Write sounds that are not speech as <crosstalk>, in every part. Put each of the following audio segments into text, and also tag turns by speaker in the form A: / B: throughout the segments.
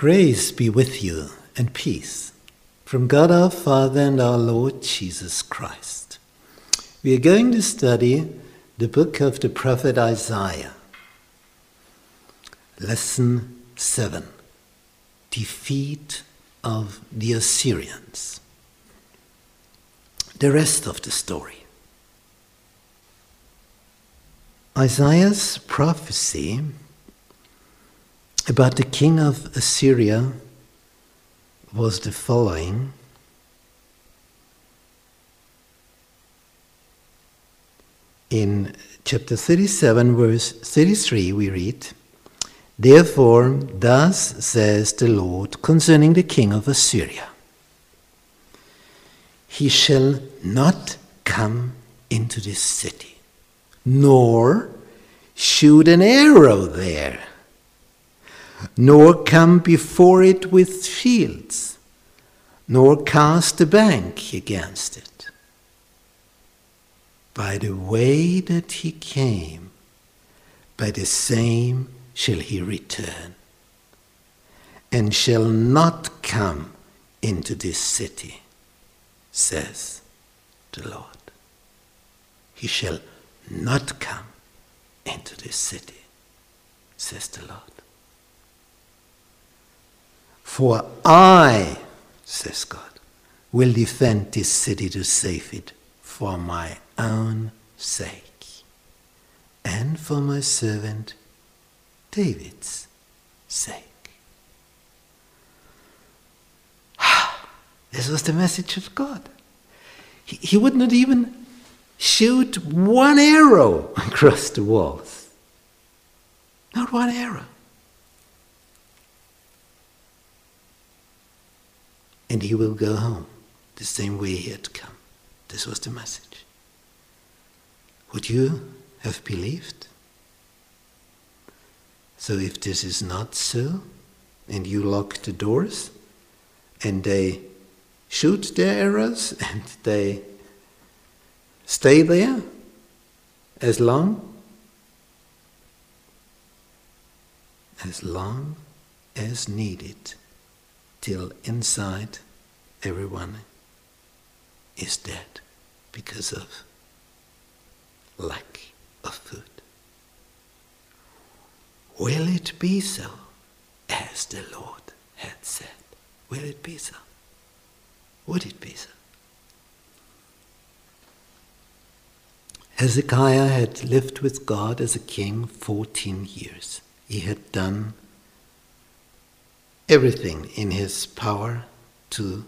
A: Grace be with you and peace from God our Father and our Lord Jesus Christ. We are going to study the book of the prophet Isaiah. Lesson 7 Defeat of the Assyrians. The rest of the story. Isaiah's prophecy about the king of Assyria was the following. In chapter 37, verse 33, we read, Therefore, thus says the Lord concerning the king of Assyria He shall not come into this city, nor shoot an arrow there nor come before it with shields, nor cast a bank against it. By the way that he came, by the same shall he return, and shall not come into this city, says the Lord. He shall not come into this city, says the Lord. For I, says God, will defend this city to save it for my own sake and for my servant David's sake. <sighs> This was the message of God. He, he would not even shoot one arrow <laughs> across the walls. Not one arrow. And he will go home the same way he had come. This was the message. Would you have believed? So, if this is not so, and you lock the doors, and they shoot their arrows, <laughs> and they stay there as long as long as needed till inside everyone is dead because of lack of food. Will it be so as the Lord had said? Will it be so? Would it be so? Hezekiah had lived with God as a king 14 years. He had done everything in his power to,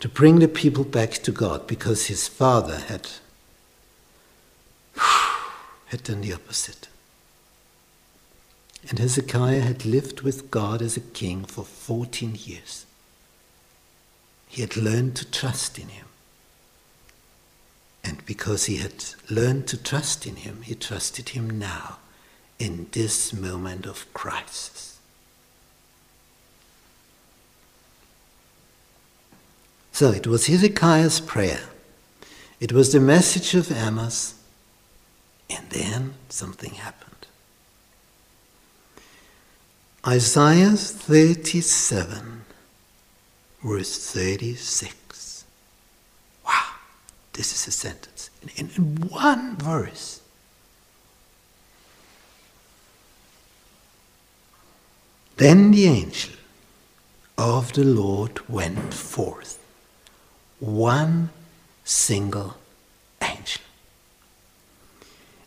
A: to bring the people back to God because his father had, <sighs> had done the opposite. And Hezekiah had lived with God as a king for 14 years. He had learned to trust in him. And because he had learned to trust in him, he trusted him now in this moment of crisis. So it was Hezekiah's prayer. It was the message of Amos. And then something happened. Isaiah 37, verse 36. Wow, this is a sentence in, in one verse. Then the angel of the Lord went forth one single angel.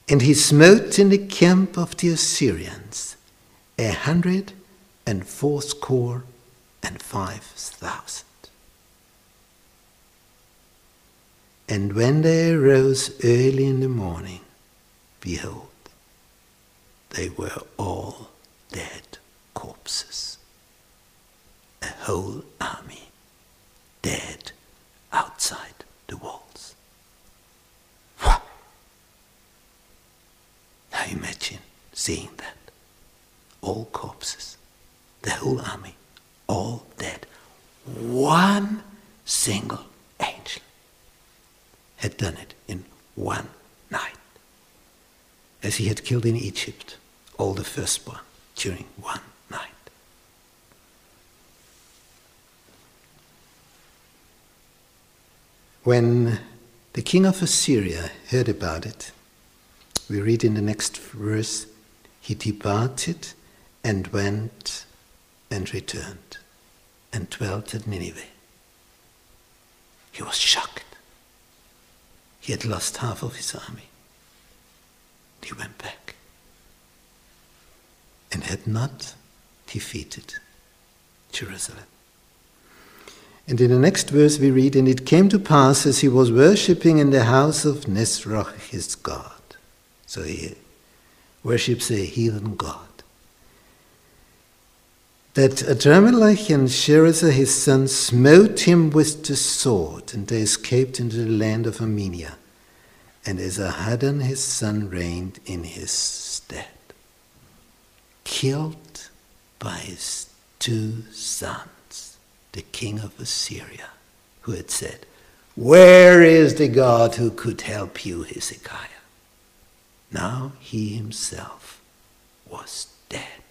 A: And he smote in the camp of the Assyrians a hundred and fourscore and five thousand. And when they arose early in the morning, behold, they were all dead corpses. A whole army seeing that. All corpses, the whole army, all dead. One single angel had done it in one night, as he had killed in Egypt all the firstborn during one night. When the king of Assyria heard about it, we read in the next verse he departed and went and returned and dwelt at Nineveh. He was shocked. He had lost half of his army. He went back and had not defeated Jerusalem. And in the next verse we read, And it came to pass as he was worshipping in the house of Nisroch his God. So he worships a heathen god. That Adrammelech and Sharezer his son smote him with the sword, and they escaped into the land of Armenia. And Esarhaddon his son reigned in his stead. Killed by his two sons the king of Assyria, who had said, Where is the God who could help you, Hezekiah? Now he himself was dead.